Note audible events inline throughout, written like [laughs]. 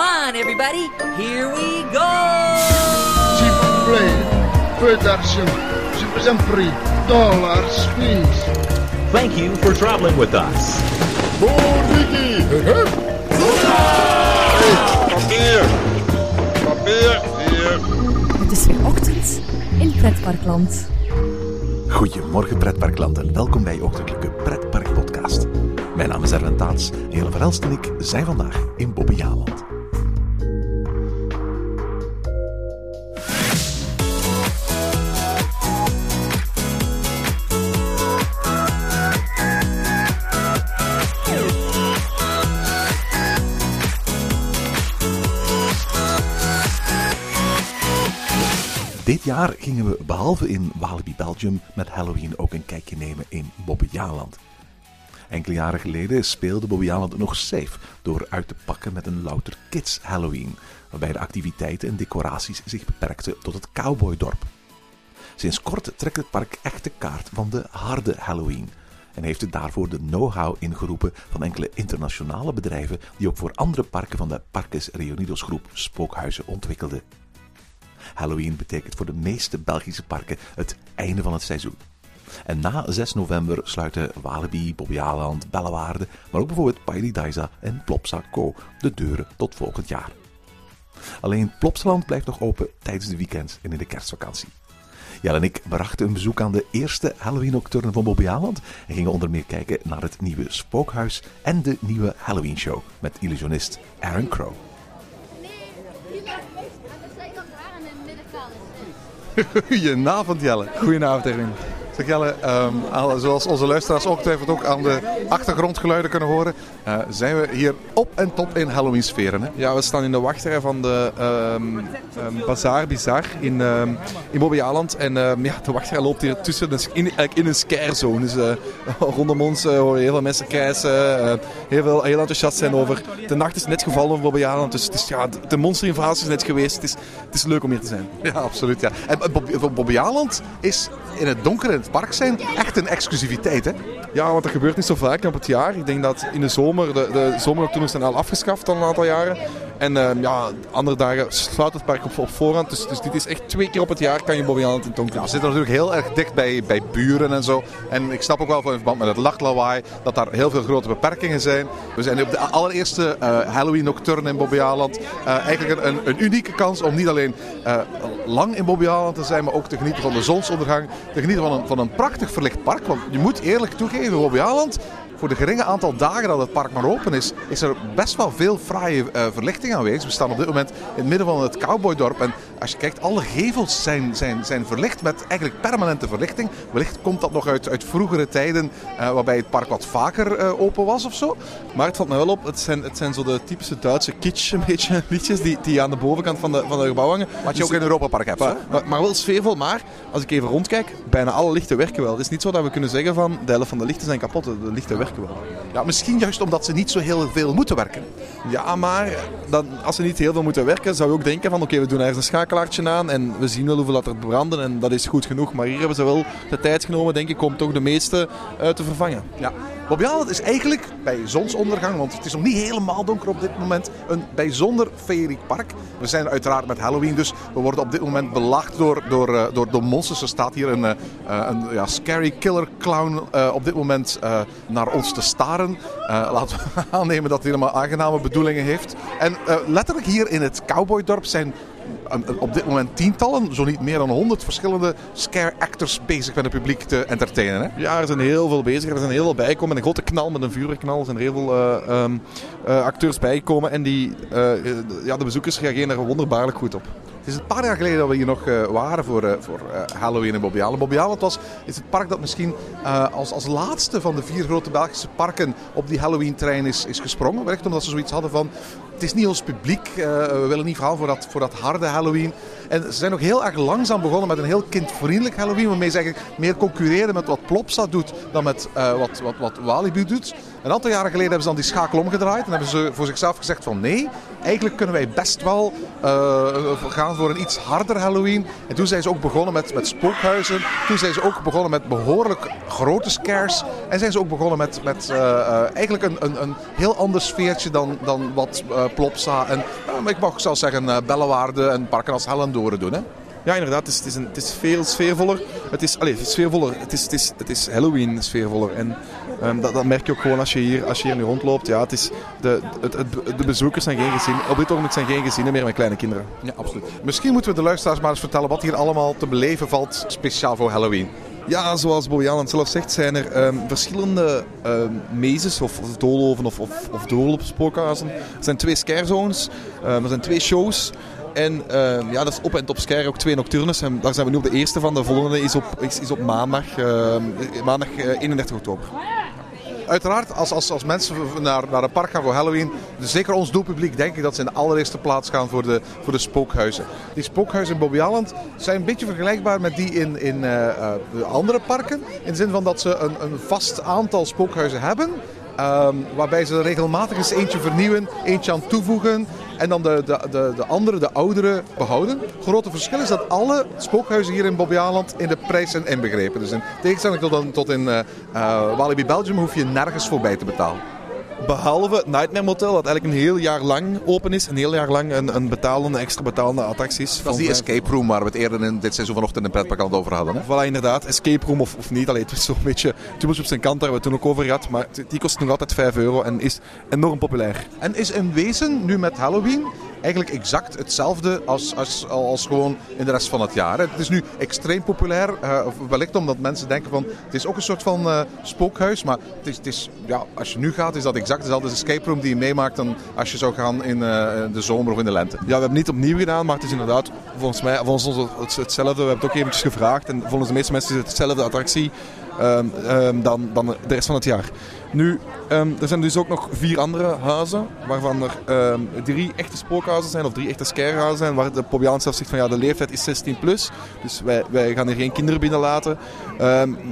Come on, everybody. Here we go. S'il vous plaît, peu d'argent. Je vous en prie. Dollars, please. Thank you for traveling with us. Papier! Papier! Hier! Het is weer ochtend in Pretparkland. Goedemorgen pretparkland en welkom bij je ochtendelijke Pretpark podcast. Mijn naam is Erwin Taats en Jelle Verhelst en ik zijn vandaag in Bobbejaanland. Dit jaar gingen we behalve in Walibi Belgium met Halloween ook een kijkje nemen in Bobbejaanland. Enkele jaren geleden speelde Bobbejaanland nog safe door uit te pakken met een louter kids Halloween, waarbij de activiteiten en decoraties zich beperkten tot het cowboydorp. Sinds kort trekt het park echt de kaart van de harde Halloween en heeft het daarvoor de know-how ingeroepen van enkele internationale bedrijven die ook voor andere parken van de Parques Reunidos groep spookhuizen ontwikkelden. Halloween betekent voor de meeste Belgische parken het einde van het seizoen. En na 6 november sluiten Walibi, Bobbejaanland, Bellewaarde, maar ook bijvoorbeeld Paradise en Plopsa Co. de deuren tot volgend jaar. Alleen Plopsaland blijft nog open tijdens de weekends en in de kerstvakantie. Jelle en ik brachten een bezoek aan de eerste Halloween-nocturne van Bobbejaanland en gingen onder meer kijken naar het nieuwe spookhuis en de nieuwe Halloween-show met illusionist Aaron Crow. [laughs] Goedenavond Jelle. Goedenavond Erwin. Jelle, ehm, zoals onze luisteraars ongetwijfeld ook aan de achtergrondgeluiden kunnen horen, eh, zijn we hier op en top in Halloween sferen. Hè? Ja, we staan in de wachtrij van de ehm ehm, Bazaar Bizar in, ehm in Bobbejaanland. En ja, de wachtrij loopt hier tussen, dus in, eigenlijk in een scarezone. Dus eh, [laughs] rondom ons eh, hoor je heel veel mensen krijsen, eh, heel, veel, heel enthousiast zijn over. De nacht is net gevallen over Bobbejaanland, dus het is, ja, de monsterinvasie is net geweest. Het is, het is leuk om hier te zijn. Ja, absoluut. Ja. En Bobbejaanland is in het donker in het park zijn echt een exclusiviteit. Hè? Ja, want dat gebeurt niet zo vaak op het jaar. Ik denk dat in de zomer, de, de zomernocturnes zijn al afgeschaft al een aantal jaren. En ehm, ja, andere dagen sluit het park op, op voorhand. Dus, dus dit is echt twee keer op het jaar kan je Bobbejaanland in Ja, we zitten natuurlijk heel erg dicht bij, bij buren en zo. En ik snap ook wel van in verband met het lachtlawaai dat daar heel veel grote beperkingen zijn. We zijn op de allereerste eh, Halloween Nocturne in Bobbejaanland. Eh eigenlijk een, een unieke kans om niet alleen eh, lang in Bobbejaanland te zijn, maar ook te genieten van de zonsondergang. Te genieten van een, van een prachtig verlicht park. Want je moet eerlijk toegeven, Bobbejaanland voor de geringe aantal dagen dat het park maar open is, is er best wel veel fraaie eh, verlichting aanwezig. We staan op dit moment in het midden van het cowboydorp. En als je kijkt, alle gevels zijn, zijn, zijn verlicht met eigenlijk permanente verlichting. Wellicht komt dat nog uit, uit vroegere tijden, eh, waarbij het park wat vaker eh, open was of zo. Maar het valt mij wel op, het zijn, het zijn zo de typische Duitse kitsch een beetje [laughs] liedjes die, die aan de bovenkant van de, van de gebouw hangen. Wat je Dus- ook in Europa Park hebt. maar, maar, maar wel sfeervol, maar als ik even rondkijk, bijna alle lichten werken wel. Het is niet zo dat we kunnen zeggen van de helft van de lichten zijn kapot, de lichten werken wel. Ja, misschien juist omdat ze niet zo heel veel moeten werken. Ja, maar dan, als ze niet heel veel moeten werken, zou je ook denken van oké, we doen ergens een aan en we zien wel hoeveel dat er branden en dat is goed genoeg. Maar hier hebben ze wel de tijd genomen, denk ik, om toch de meeste eh, te vervangen. Ja. Bobbejaanland is eigenlijk bij zonsondergang, want het is nog niet helemaal donker op dit moment, een bijzonder feeriek park. We zijn uiteraard met Halloween, dus we worden op dit moment belaagd door, door, eh, door, monsters. Er staat hier een, eh, een ja, scary killer clown op dit moment naar ons te staren. Laten we [laughs] aannemen dat hij helemaal aangename bedoelingen heeft. En letterlijk hier in het cowboydorp zijn op dit moment tientallen, zo niet meer dan honderd verschillende scare actors bezig met het publiek te entertainen. Hè? Ja, er zijn heel veel bezig. Er zijn heel veel bijgekomen. Een grote knal met een vuurwerkknal. Er zijn heel veel eh, ehm, eh, acteurs bijgekomen. En die, eh, eh, ja, de bezoekers reageren er wonderbaarlijk goed op. Het is een paar jaar geleden dat we hier nog eh, waren voor, eh, voor eh, Halloween in Bobbejaanland. Bobbejaanland was is het park dat misschien als, als laatste van de vier grote Belgische parken op die Halloween-trein is, is gesprongen. Wellicht omdat ze zoiets hadden van, het is niet ons publiek, we willen niet gaan voor dat, voor dat harde Halloween. En ze zijn ook heel erg langzaam begonnen met een heel kindvriendelijk Halloween. Waarmee ze eigenlijk meer concurreren met wat Plopsa doet dan met eh, wat, wat, wat Walibi doet. Een aantal jaren geleden hebben ze dan die schakel omgedraaid. En hebben ze voor zichzelf gezegd van nee, eigenlijk kunnen wij best wel eh, gaan voor een iets harder Halloween. En toen zijn ze ook begonnen met, met spookhuizen. Toen zijn ze ook begonnen met behoorlijk grote scares. En zijn ze ook begonnen met, met eh, eigenlijk een, een, een heel ander sfeertje dan, dan wat Plopsa en ik mag zelfs zeggen Bellewaarde en parken als Doen. Hè? Ja, inderdaad. Het is, het is, een, het is veel sfeervoller. Het is, allez, sfeervoller. Het is, het is, het is Halloween sfeervoller. En um, dat, dat, merk je ook gewoon als je hier, als je hier nu rondloopt. Ja, het is, de, het, het, de bezoekers zijn geen gezinnen. Op dit ogenblik zijn geen gezinnen meer met kleine kinderen. Ja, absoluut. Misschien moeten we de luisteraars maar eens vertellen wat hier allemaal te beleven valt speciaal voor Halloween. Ja, zoals Bojan zelf zegt, zijn er um, verschillende um, mazes of, of doolhoven of, of, of doolhopspookhuizen. Er zijn twee scare zones, um, er zijn twee shows. En uh, ja, dat is op en top Scare ook twee nocturnes. En daar zijn we nu op de eerste van. De volgende is op, is, is op maandag, uh, maandag uh, 31 oktober. Uiteraard, als, als, als mensen naar, naar een park gaan voor Halloween, dus zeker ons doelpubliek, denk ik dat ze in de allereerste plaats gaan voor de, voor de spookhuizen. Die spookhuizen in Bobbejaanland zijn een beetje vergelijkbaar met die in, in andere parken. In de zin van dat ze een, een vast aantal spookhuizen hebben. Um, waarbij ze regelmatig eens eentje vernieuwen, eentje aan toevoegen en dan de, de, de, de andere, de oudere, behouden. Het grote verschil is dat alle spookhuizen hier in Bobbejaanland in de prijs zijn inbegrepen. Dus in tegenstelling tot, tot in uh, uh, Walibi Belgium hoef je nergens voorbij te betalen. Behalve Nightmare Motel, dat eigenlijk een heel jaar lang open is. Een heel jaar lang een, een betalende, extra betalende attractie is. Dat is die escape room waar we het eerder in dit seizoen vanochtend in pretpark over hadden. Hè? Voilà, inderdaad. Escape room of, of niet. Allee, het is zo'n beetje dubbeltje op zijn kant, daar hebben we het toen ook over gehad. Maar die kost nog altijd 5 euro en is enorm populair. En is in wezen, nu met Halloween, eigenlijk exact hetzelfde als, als, als gewoon in de rest van het jaar. Het is nu extreem populair, uh, wellicht omdat mensen denken van het is ook een soort van uh, spookhuis, maar het is, het is, ja, als je nu gaat is dat exact dezelfde escape room die je meemaakt dan als je zou gaan in uh, de zomer of in de lente. Ja, we hebben niet opnieuw gedaan, maar het is inderdaad volgens mij volgens ons hetzelfde. We hebben het ook eventjes gevraagd en volgens de meeste mensen is het hetzelfde attractie um, um, dan, dan de rest van het jaar. Nu, um, er zijn dus ook nog vier andere huizen, waarvan er drie echte spookhuizen zijn, of drie echte scarehuizen zijn, waar de Pobiaan zelf zegt van ja, de leeftijd is 16 plus, dus wij, wij gaan hier geen kinderen binnenlaten.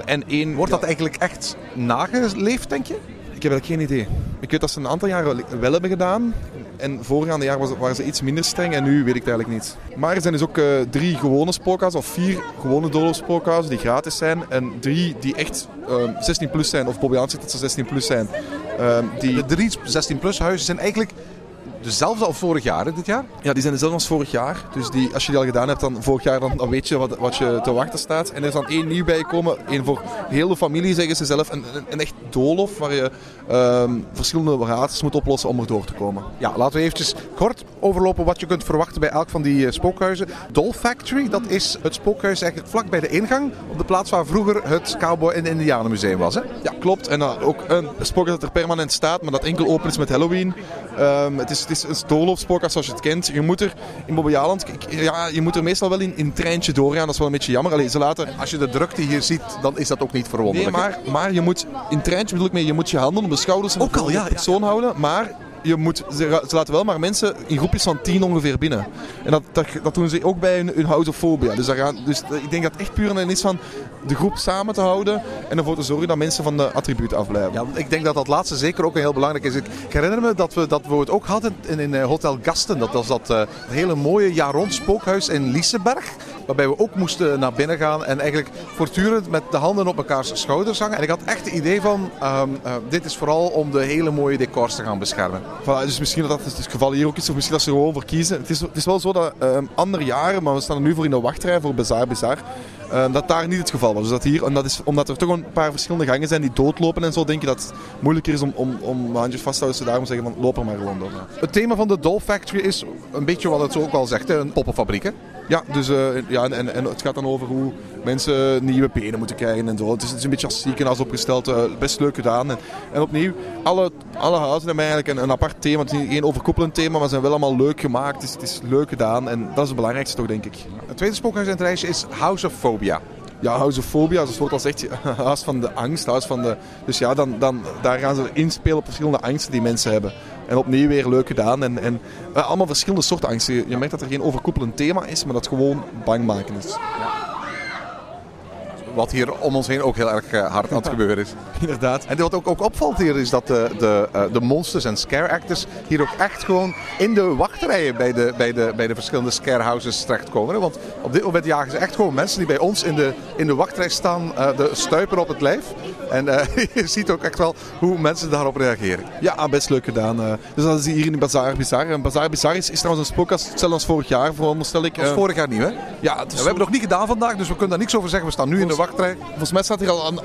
En één, Wordt dat ja, eigenlijk echt nageleefd, denk je? Ik heb eigenlijk geen idee. Ik weet dat ze een aantal jaren wel hebben gedaan. En voorgaande jaar waren ze iets minder streng en nu weet ik het eigenlijk niet. Maar er zijn dus ook uh, drie gewone spookhuizen, of vier gewone doolhofspookhuizen die gratis zijn. En drie die echt uh, 16 plus zijn, of Bobby zegt dat ze 16 plus zijn. Uh, die... De drie 16 plus huizen zijn eigenlijk dezelfde als vorig jaar, hè, dit jaar? Ja, die zijn dezelfde als vorig jaar. Dus die, als je die al gedaan hebt, dan vorig jaar, dan, dan weet je wat, wat je te wachten staat. En er is dan één nieuw bijgekomen. Eén voor heel de familie, zeggen ze zelf. Een, een, een echt doolhof waar je um, verschillende raadsels moet oplossen om er door te komen. Ja, laten we eventjes kort overlopen wat je kunt verwachten bij elk van die uh, spookhuizen. Doll Factory, dat is het spookhuis eigenlijk vlak bij de ingang. Op de plaats waar vroeger het Cowboy en Indianenmuseum was. Hè? Ja, klopt. En uh, ook een spookhuis dat er permanent staat, maar dat enkel open is met Halloween. Um, het is het is een doolhofspookhuis zoals je het kent. Je moet er in Bobbejaanland, ja, je moet er meestal wel in, in een treintje doorgaan. Dat is wel een beetje jammer. Allee, ze laten... Als je de drukte hier ziet, dan is dat ook niet verwonderlijk. Nee, maar, maar je moet, in treintje bedoel ik mee, je moet je handen op de schouders van ook al, ja, de persoon ja. houden. Maar je moet, ze, laten wel maar mensen in groepjes van tien ongeveer binnen. En dat, dat, doen ze ook bij hun, hun. Dus, dus ik denk dat echt puur een is van de groep samen te houden en ervoor te zorgen dat mensen van de attributen afblijven. Ja, ik denk dat dat laatste zeker ook een heel belangrijk is. Ik herinner me dat we, dat we het ook hadden in, in Hotel Gasten. Dat was dat uh, hele mooie jaar rond spookhuis in Liesenberg. Waarbij we ook moesten naar binnen gaan en eigenlijk voortdurend met de handen op elkaars schouders hangen. En ik had echt het idee van, um, uh, dit is vooral om de hele mooie decors te gaan beschermen. Voilà, dus misschien dat dat het geval hier ook is, of misschien dat ze gewoon voor kiezen. Het is, het is wel zo dat um, andere jaren, maar we staan er nu voor in de wachtrij voor Bazaar Bazaar. Um, dat daar niet het geval was. Dus dat hier, en dat is omdat er toch een paar verschillende gangen zijn die doodlopen en zo, denk je dat het moeilijker is om, om, om handjes vast te houden. Dus daarom zeggen van loop er maar gewoon door. Het thema van de Doll Factory is een beetje wat het ook al zegt, een poppenfabriek. Hè? Ja, dus, uh, ja en, en, het gaat dan over hoe mensen nieuwe benen moeten krijgen en zo. Het is, het is een beetje als ziekenhuis opgesteld, uh, best leuk gedaan. En, en opnieuw, alle, alle huizen hebben eigenlijk een, een apart thema. Het is geen overkoepelend thema, maar ze zijn wel allemaal leuk gemaakt. Het is, het is leuk gedaan en dat is het belangrijkste toch, denk ik. Het tweede spookhuis in het reisje is House of Phobia. Ja, housefobia, dus het wordt al zegt, huis van de angst, huis van de... Dus ja, dan, dan, daar gaan ze inspelen op verschillende angsten die mensen hebben. En opnieuw weer leuk gedaan. En, en eh, allemaal verschillende soorten angsten. Je, merkt dat er geen overkoepelend thema is, maar dat gewoon bang maken is. Wat hier om ons heen ook heel erg eh, hard aan het gebeuren is. [laughs] Inderdaad. En wat ook, ook opvalt hier is dat de, de, eh, de monsters en scare actors hier ook echt gewoon in de wachtrijen bij de, bij de, bij de verschillende scare houses terechtkomen. Want op dit moment jagen ze echt gewoon mensen die bij ons in de, in de wachtrij staan, eh, de stuipen op het lijf. En [laughs] je ziet ook echt wel hoe mensen daarop reageren. Ja, best leuk gedaan. dus dat is hier in Bazaar Bizar. En Bazaar Bizar is, is trouwens een spookast, hetzelfde als vorig jaar, veronderstel ik. Dat was vorig jaar nieuw, hè? ja, het we hebben nog niet gedaan vandaag, dus we kunnen daar niks over zeggen. We staan nu in de wachtrij. Volgens mij staat hier al, aan,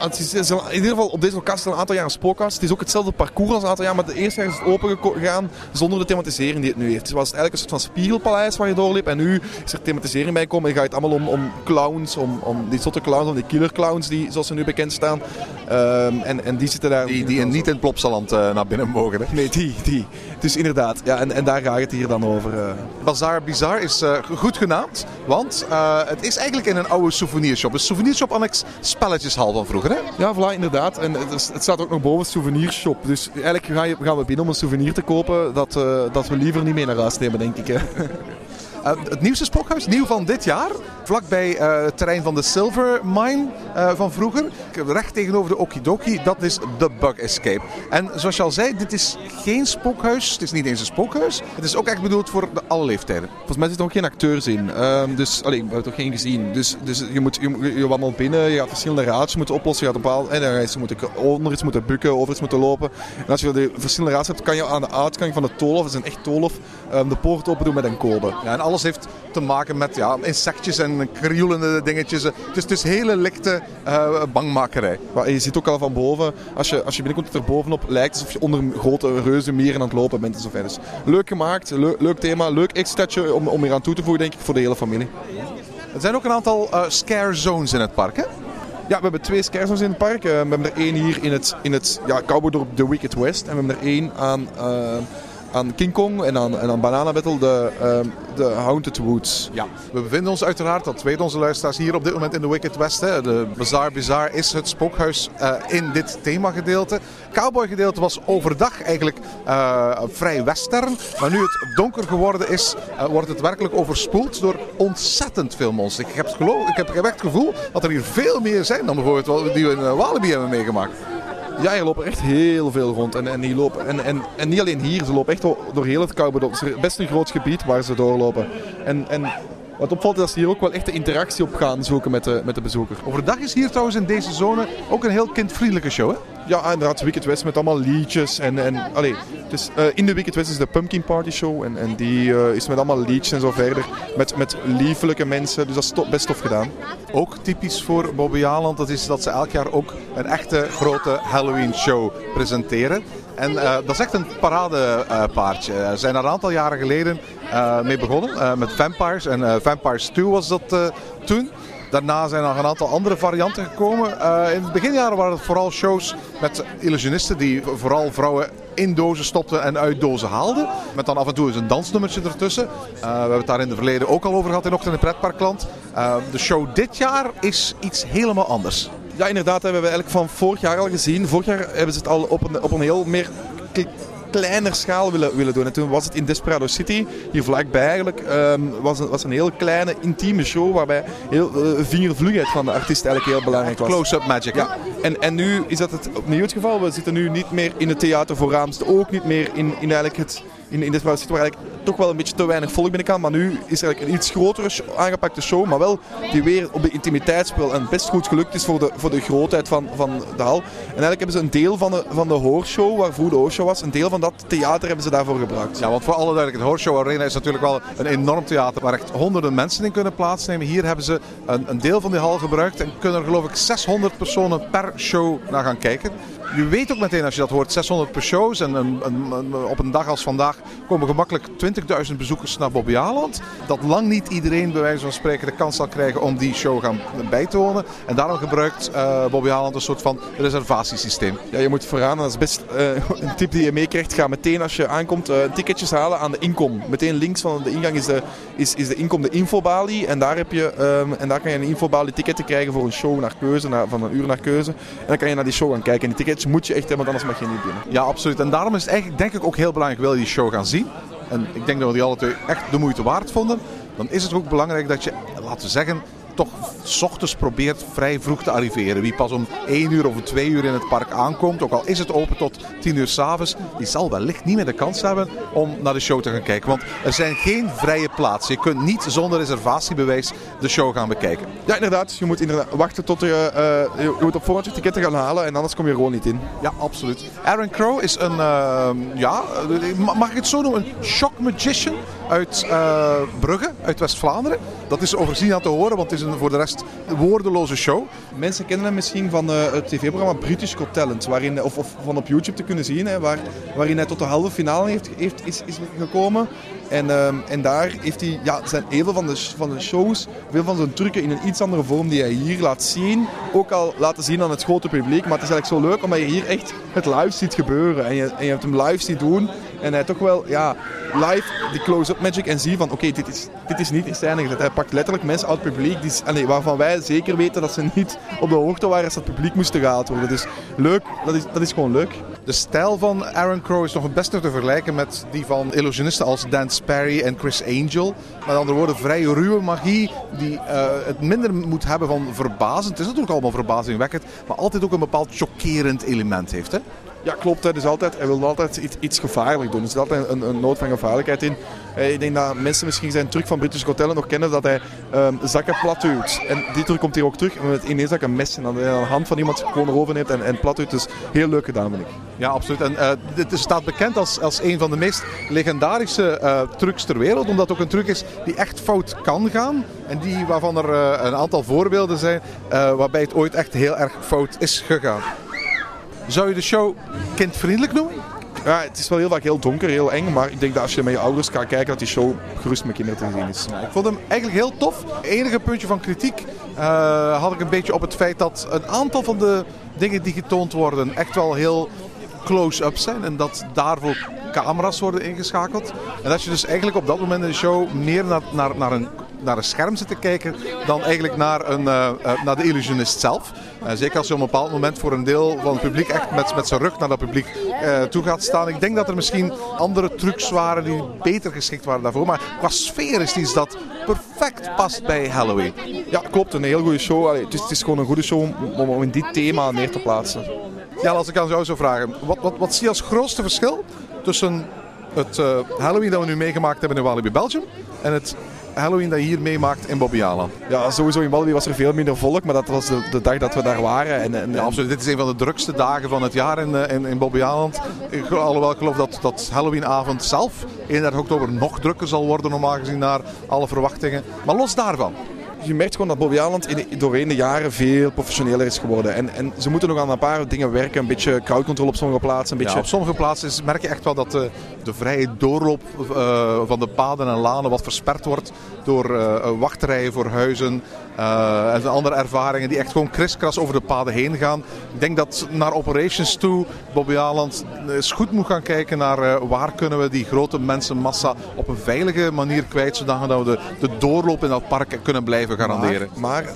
in ieder geval op deze locatie al een aantal jaar een spookkast. Het is ook hetzelfde parcours als een aantal jaar, maar de eerste jaar is het open gegaan zonder de thematisering die het nu heeft. Het was eigenlijk een soort van spiegelpaleis waar je doorliep en nu is er thematisering bij gekomen en gaat het allemaal om, om clowns, om, om die zotte clowns, om die killer clowns die zoals ze nu bekend staan. Ehm, en, en die zitten daar... Die, die in- niet in het Plopsaland eh, naar binnen mogen. Hè? Nee, die, die. Dus inderdaad, ja, en, en daar gaat het hier dan over. eh. Bazaar Bizar is eh, goed genaamd, want het is eigenlijk in een oude souvenirshop. Een souvenirshop spelletjeshal van vroeger. Hè? Ja, voilà, inderdaad. En het, staat ook nog boven souvenirshop. Dus eigenlijk gaan we binnen om een souvenir te kopen dat, eh, dat we liever niet mee naar huis nemen, denk ik. Hè. [laughs] Eh, het nieuwste spookhuis, nieuw van dit jaar, vlakbij eh, het terrein van de Silver Mine eh, van vroeger. Recht tegenover de Okidoki, dat is de Bug Escape. En zoals je al zei, dit is geen spookhuis, het is niet eens een spookhuis. Het is ook echt bedoeld voor alle leeftijden. Volgens mij zitten er ook geen acteurs in. Ehm, dus, allee, we hebben toch geen gezien. Dus, dus je, moet, je, je wandelt binnen, je gaat verschillende raadjes moeten oplossen. Je gaat bepaald, en dan iets moeten, onder iets moeten bukken, over iets moeten lopen. En als je de verschillende raads hebt, kan je aan de uitgang van de toolhof, het is een echt toolhof, ehm, de poort open doen met een code. Ja, en alles heeft te maken met ja, insectjes en krioelende dingetjes. Dus het is hele lichte eh, bangmakerij. Maar je ziet ook al van boven, als je, als je binnenkomt, dat er bovenop lijkt alsof je onder een grote reuze mieren aan het lopen bent en zo verder. Dus leuk gemaakt, leuk, leuk thema, leuk extraatje om, om hier aan toe te voegen, denk ik, voor de hele familie. Er zijn ook een aantal eh, scare zones in het park. Hè? Ja, we hebben twee scarezones in het park. Eh, we hebben er één hier in het, in het ja, Cowboydorp The Wicked West. En we hebben er één aan, aan King Kong en aan, en aan Banana de, ehm, de Haunted Woods. Ja, we bevinden ons uiteraard, dat weten onze luisteraars, hier op dit moment in de Wicked West. Hè. De Bazaar Bizar is het spookhuis eh, in dit themagedeelte. Cowboy gedeelte was overdag eigenlijk eh, vrij western. Maar nu het donker geworden is, eh, wordt het werkelijk overspoeld door ontzettend veel monsters. Ik heb, geloof, ik heb, echt het gevoel dat er hier veel meer zijn dan bijvoorbeeld die we in Walibi hebben meegemaakt. Ja, hier lopen echt heel veel rond. En, en, die lopen, en, en, en niet alleen hier, ze lopen echt door, heel het Cowboydorp. Het is best een groot gebied waar ze doorlopen. En, en wat opvalt is dat ze hier ook wel echt de interactie op gaan zoeken met de, met de bezoeker. Overdag is hier trouwens in deze zone ook een heel kindvriendelijke show. Hè? Ja, inderdaad, Wicked West met allemaal liedjes. En, en, allee, dus, in de Wicked West is de Pumpkin Party Show. En, en die eh, is met allemaal liedjes en zo verder. Met, met liefelijke mensen. Dus dat is best tof gedaan. Ook typisch voor Bobby Aland, dat is dat ze elk jaar ook een echte grote Halloween show presenteren. En eh, dat is echt een paradepaardje. Er zijn er een aantal jaren geleden mee begonnen eh, met Vampires. En eh, Vampires 2 was dat eh, toen. Daarna zijn er een aantal andere varianten gekomen. Eh, in het beginjaren waren het vooral shows met illusionisten die vooral vrouwen in dozen stopten en uit dozen haalden. Met dan af en toe eens een dansnummertje ertussen. Eh, we hebben het daar in het verleden ook al over gehad in Ochtend in Pretparkland. Eh, de show dit jaar is iets helemaal anders. Ja, inderdaad, hebben we eigenlijk van vorig jaar al gezien. Vorig jaar hebben ze het al op een, op een heel meer kleiner schaal willen, willen doen. En toen was het in Desperado City, hier vlakbij eigenlijk, ehm, was, een, was een heel kleine, intieme show waarbij heel, eh, vingervlugheid van de artiest eigenlijk heel belangrijk was. Close-up magic. Ja, en, en nu is dat het opnieuw het geval. We zitten nu niet meer in het theater vooraan. We zitten ook niet meer in, in eigenlijk het... In, in Desperado City waar eigenlijk toch wel een beetje te weinig volk binnen kan. Maar nu is er een iets grotere aangepakte show. Maar wel die weer op de intimiteit speelt. En best goed gelukt is voor de, voor de grootheid van, van de hal. En eigenlijk hebben ze een deel van de, van de hoorshow, waar vroeger de hoorshow was. Een deel van dat theater hebben ze daarvoor gebruikt. Ja, want voor alle duidelijkheid, Horse Show Arena is natuurlijk wel een enorm theater waar echt honderden mensen in kunnen plaatsnemen. Hier hebben ze een, een deel van die hal gebruikt en kunnen er geloof ik 600 personen per show naar gaan kijken. Je weet ook meteen als je dat hoort, 600 per shows en een, op een dag als vandaag komen gemakkelijk 20.000 bezoekers naar Bobby Aland. Dat lang niet iedereen bij wijze van spreken de kans zal krijgen om die show gaan bij te wonen. En daarom gebruikt eh, Bobby Aland een soort van reservatiesysteem. Ja, je moet vooraan, dat is best eh, een tip die je meekrijgt. Ga meteen als je aankomt eh, ticketjes halen aan de inkom. Meteen links van de ingang is de, is, is de inkom de infobalie. En daar, heb je, ehm, en daar kan je een infobalie ticketten krijgen voor een show naar keuze, naar, van een uur naar keuze. En dan kan je naar die show gaan kijken. En die ticketjes moet je echt hebben, anders mag je niet binnen. Ja, absoluut. En daarom is het eigenlijk denk ik ook heel belangrijk, wil je die show gaan zien. En ik denk dat we die alle twee echt de moeite waard vonden. Dan is het ook belangrijk dat je, laten we zeggen, toch s ochtends probeert vrij vroeg te arriveren. Wie pas om 1 uur of om 2 uur in het park aankomt, ook al is het open tot 10 uur s'avonds, die zal wellicht niet meer de kans hebben om naar de show te gaan kijken. Want er zijn geen vrije plaatsen. Je kunt niet zonder reservatiebewijs de show gaan bekijken. Ja, inderdaad. Je moet inderdaad wachten tot je, eh, je, je moet op voorhand je ticketten gaan halen en anders kom je gewoon niet in. Ja, absoluut. Aaron Crow is een, uh, ja, mag ik het zo noemen, een shock magician uit uh, Brugge, uit West-Vlaanderen. Dat is overzien aan te horen, want het is een voor de rest woordeloze show. Mensen kennen hem misschien van uh, het tv-programma British Got Talent, waarin, of, of, van op YouTube te kunnen zien, hè, waar, waarin hij tot de halve finale heeft, heeft, is, is gekomen. En, uh, en daar heeft hij, ja, zijn heel van de, van de shows, veel van zijn trucken in een iets andere vorm die hij hier laat zien. Ook al laten zien aan het grote publiek. Maar het is eigenlijk zo leuk omdat je hier echt het live ziet gebeuren. En je, en je hebt hem live zien doen. En hij toch wel, ja, live die close-up magic en zie van oké, dit, is, dit is niet in scène gezet. Hij pakt letterlijk mensen uit het publiek die, allee, waarvan wij zeker weten dat ze niet op de hoogte waren als het publiek moest gehaald worden. Dus leuk, dat is, dat is gewoon leuk. De stijl van Aaron Crow is nog het beste te vergelijken met die van illusionisten als Dan Sperry en Chris Angel. Met andere woorden, vrij ruwe magie die uh, het minder moet hebben van verbazend. Het is natuurlijk allemaal verbazingwekkend, maar altijd ook een bepaald chockerend element heeft. Hè? Ja, klopt. Dus altijd, hij wil altijd iets, iets gevaarlijk doen. Er zit altijd een, een noot van gevaarlijkheid in. Ik denk dat mensen misschien zijn truc van British Hotel nog kennen dat hij um, zakken plat duwt. En die truc komt hier ook terug met ineens dat een mes en dan de hand van iemand gewoon erover neemt en, en plat. Dus heel leuk gedaan, vind ik. Ja, absoluut. En uh, dit staat bekend als, als een van de meest legendarische uh, trucs ter wereld. Omdat het ook een truc is die echt fout kan gaan. En die, waarvan er een aantal voorbeelden zijn waarbij het ooit echt heel erg fout is gegaan. Zou je de show kindvriendelijk noemen? Ja, het is wel heel vaak heel donker, heel eng. Maar ik denk dat als je met je ouders gaat kijken, dat die show gerust met kinderen te zien is. Ik vond hem eigenlijk heel tof. Het enige puntje van kritiek uh, had ik een beetje op het feit dat een aantal van de dingen die getoond worden echt wel heel close-up zijn. En dat daarvoor camera's worden ingeschakeld. En dat je dus eigenlijk op dat moment in de show meer naar, naar, naar een naar een scherm zit te kijken dan eigenlijk naar, een, uh, uh, naar de illusionist zelf. Uh, zeker als je op een bepaald moment voor een deel van het publiek echt met, met zijn rug naar dat publiek toe gaat staan. Ik denk dat er misschien andere trucs waren die beter geschikt waren daarvoor. Maar qua sfeer is iets dat perfect past bij Halloween. Ja, klopt. Een heel goede show. Allee, het, is, het is gewoon een goede show om, om in dit thema neer te plaatsen. Ja, als ik aan jou zou vragen. Wat, wat, wat zie je als grootste verschil tussen het Halloween dat we nu meegemaakt hebben in Walibi Belgium en het Halloween dat je hier meemaakt in Bobbejaanland? Ja, sowieso in Walibi was er veel minder volk, maar dat was de, de dag dat we daar waren. En, en, ja, absoluut. Dit is een van de drukste dagen van het jaar in, in, in Bobbejaanland. Alhoewel ik geloof dat, dat Halloweenavond zelf, 31 oktober, nog drukker zal worden normaal gezien naar alle verwachtingen. Maar los daarvan, je merkt gewoon dat Bobbejaanland in, doorheen de jaren veel professioneler is geworden. En, en ze moeten nog aan een paar dingen werken. Een beetje crowdcontrol op sommige plaatsen. Een beetje... Ja, op sommige plaatsen is, merk je echt wel dat de, de vrije doorloop uh, van de paden en lanen wat versperd wordt door uh, wachtrijen voor huizen. Uh, en andere ervaringen die echt gewoon kriskras over de paden heen gaan. Ik denk dat naar operations toe Bobbejaanland eens goed moet gaan kijken naar waar kunnen we die grote mensenmassa op een veilige manier kwijt. Zodat we de, de doorloop in dat park kunnen blijven garanderen. Maar, maar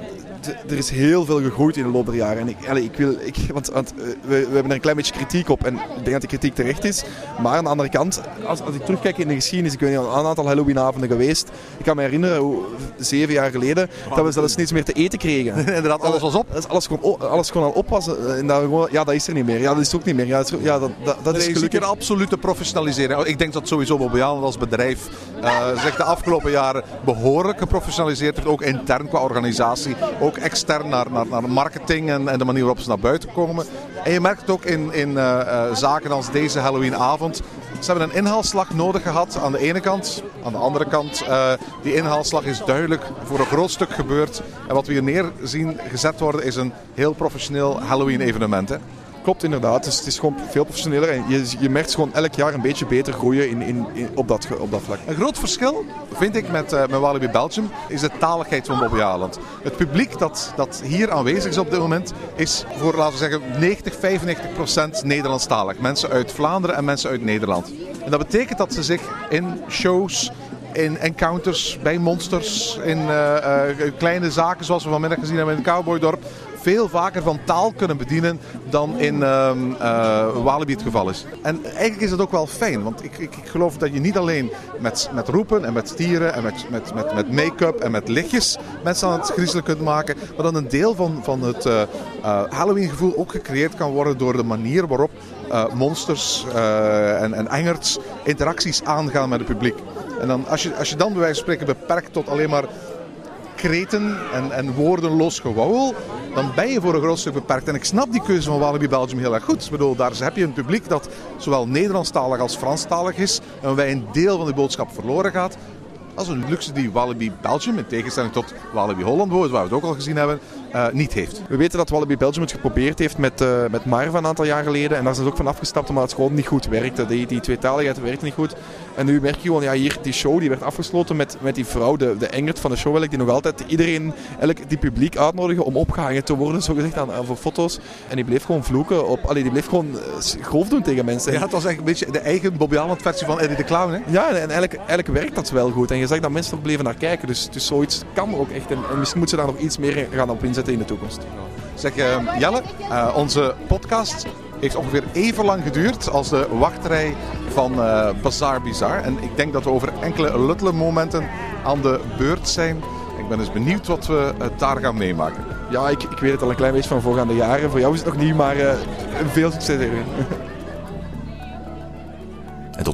er is heel veel gegroeid in de loop der jaren. En ik, ik wil, ik, want, want we, we, hebben er een klein beetje kritiek op. En ik denk dat die kritiek terecht is. Maar aan de andere kant, als, als ik terugkijk in de geschiedenis, ik ben een aantal Halloweenavonden geweest. Ik kan me herinneren, hoe, zeven jaar geleden, dat we zelfs niets meer te eten kregen. [laughs] Inderdaad, alles was op. Dat alles gewoon, alles gewoon al op was. En dat gewoon, ja, dat is er niet meer. Ja, dat is ook niet meer. Ja, dat is, ja, dat, dat, dat nee, is gelukkig een absolute professionalisering. Ik denk dat sowieso Bobbejaanland als bedrijf uh, zich de afgelopen jaren behoorlijk geprofessionaliseerd heeft. Ook intern qua organisatie, ook extern naar naar, naar marketing en, en, de manier waarop ze naar buiten komen. En je merkt het ook in, in uh, uh, zaken als deze Halloweenavond. Ze hebben een inhaalslag nodig gehad aan de ene kant. Aan de andere kant, uh, die inhaalslag is duidelijk voor een groot stuk gebeurd. En wat we hier neer zien gezet worden is een heel professioneel Halloween evenement. Hè? Klopt inderdaad. Dus het is gewoon veel professioneler. En je, je merkt gewoon elk jaar een beetje beter groeien in, in, op, dat, op dat vlak. Een groot verschil vind ik met, uh, met Walibi Belgium is de taligheid van Bobbejaanland. Het publiek dat, dat hier aanwezig is op dit moment is voor laten we zeggen 90, 95 procent Nederlandstalig. Mensen uit Vlaanderen en mensen uit Nederland. En dat betekent dat ze zich in shows in encounters bij monsters, in uh, uh, kleine zaken zoals we vanmiddag gezien hebben in het Cowboydorp, veel vaker van taal kunnen bedienen dan in eh, Walibi het geval is. En eigenlijk is dat ook wel fijn, want ik, ik, ik geloof dat je niet alleen met, met roepen en met stieren en met, met, met, met make-up en met lichtjes mensen aan het griezelen kunt maken, maar dat een deel van, van het eh, eh, Halloween gevoel ook gecreëerd kan worden door de manier waarop monsters en, en interacties aangaan met het publiek. En dan, als, je, als je dan bij wijze van spreken beperkt tot alleen maar kreten en, en woordenloos gewauwel, dan ben je voor een groot stuk beperkt. En ik snap die keuze van Walibi Belgium heel erg goed. Ik bedoel, daar heb je een publiek dat zowel Nederlandstalig als Franstalig is. En waarbij een deel van die boodschap verloren gaat. Dat is een luxe die Walibi Belgium, in tegenstelling tot Walibi Holland, waar we het ook al gezien hebben, eh, niet heeft. We weten dat Walibi Belgium het geprobeerd heeft met, eh met Marva een aantal jaar geleden. En daar zijn ze ook van afgestapt omdat het gewoon niet goed werkte. Die, die tweetaligheid werkte niet goed. En nu merk je gewoon, ja, hier, die show die werd afgesloten met, met die vrouw, de, de Engert van de show, die nog altijd iedereen, eigenlijk die publiek uitnodigen om opgehangen te worden, [laughs] zogezegd, aan, aan voor foto's. En die bleef gewoon vloeken op, allee, die bleef gewoon eh, grof doen tegen mensen. Ja, het was eigenlijk een beetje de eigen Bobby Aland versie van Eddie de Clown. Hè? Ja, en eigenlijk, eigenlijk werkt dat wel goed. En je zag dat mensen er bleven naar kijken. Dus, dus zoiets kan ook echt. En, en misschien moeten ze daar nog iets meer gaan op inzetten in de toekomst. Zeg eh, Jelle, eh, onze podcast heeft ongeveer even lang geduurd als de wachtrij van eh Bazaar Bizar. En ik denk dat we over enkele luttele momenten aan de beurt zijn. Ik ben dus benieuwd wat we daar gaan meemaken. Ja, ik, ik weet het al een klein beetje van voorgaande jaren. Voor jou is het nog niet, maar veel succes. [laughs]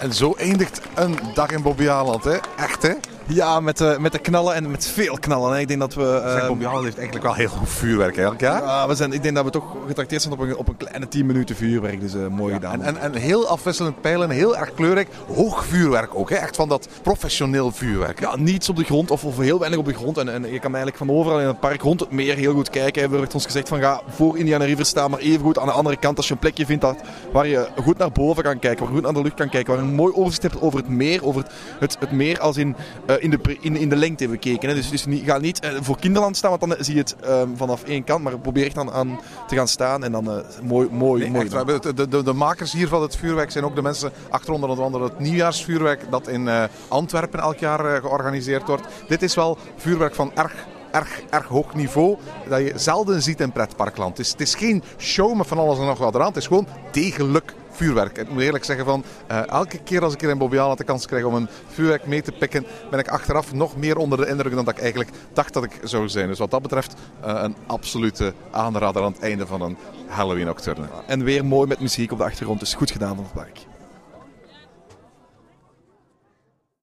En zo eindigt een dag in hè? Echt, hè? Ja, met, de met de knallen en met veel knallen. Hè. Ik denk dat we... Aland heeft eigenlijk wel heel goed vuurwerk, eigenlijk, ja? ja, we zijn, ik denk dat we toch getrakteerd zijn op een, op een kleine 10 minuten vuurwerk. Dus eh, mooi gedaan. En, en, en heel afwisselend pijlen, heel erg kleurrijk. Hoog vuurwerk ook, hè? Echt van dat professioneel vuurwerk. Ja, niets op de grond of, of heel weinig op de grond. En, en je kan eigenlijk van overal in het park rond het meer heel goed kijken. Er werd ons gezegd van ga voor Indiana River staan, maar even goed aan de andere kant als je een plekje vindt dat, waar je goed naar boven kan kijken, waar je goed naar de lucht kan kijken, waar je een mooi overzicht hebt over het meer, over het, het, het meer als in, eh, in, de, in, in de lengte bekeken. Hè. Dus, dus niet, ga niet eh, voor kinderland staan, want dan zie je het eh, vanaf één kant, maar probeer echt aan, aan te gaan staan en dan eh, mooi, mooi, Nee, mooi. echt, hebben de, de, de makers hier van het vuurwerk zijn ook de mensen achter onder andere het nieuwjaarsvuurwerk dat in eh, Antwerpen elk jaar eh, georganiseerd wordt. Dit is wel vuurwerk van erg, erg, erg hoog niveau dat je zelden ziet in pretparkland. Het is, het is geen show met van alles en nog wat eraan. Het is gewoon degelijk vuurwerk. Ik moet eerlijk zeggen van eh, elke keer als ik hier in Bobbejaanland de kans krijg om een vuurwerk mee te pikken, ben ik achteraf nog meer onder de indruk dan dat ik eigenlijk dacht dat ik zou zijn. Dus wat dat betreft eh, een absolute aanrader aan het einde van een Halloween nocturne. En weer mooi met muziek op de achtergrond, dus goed gedaan van het park.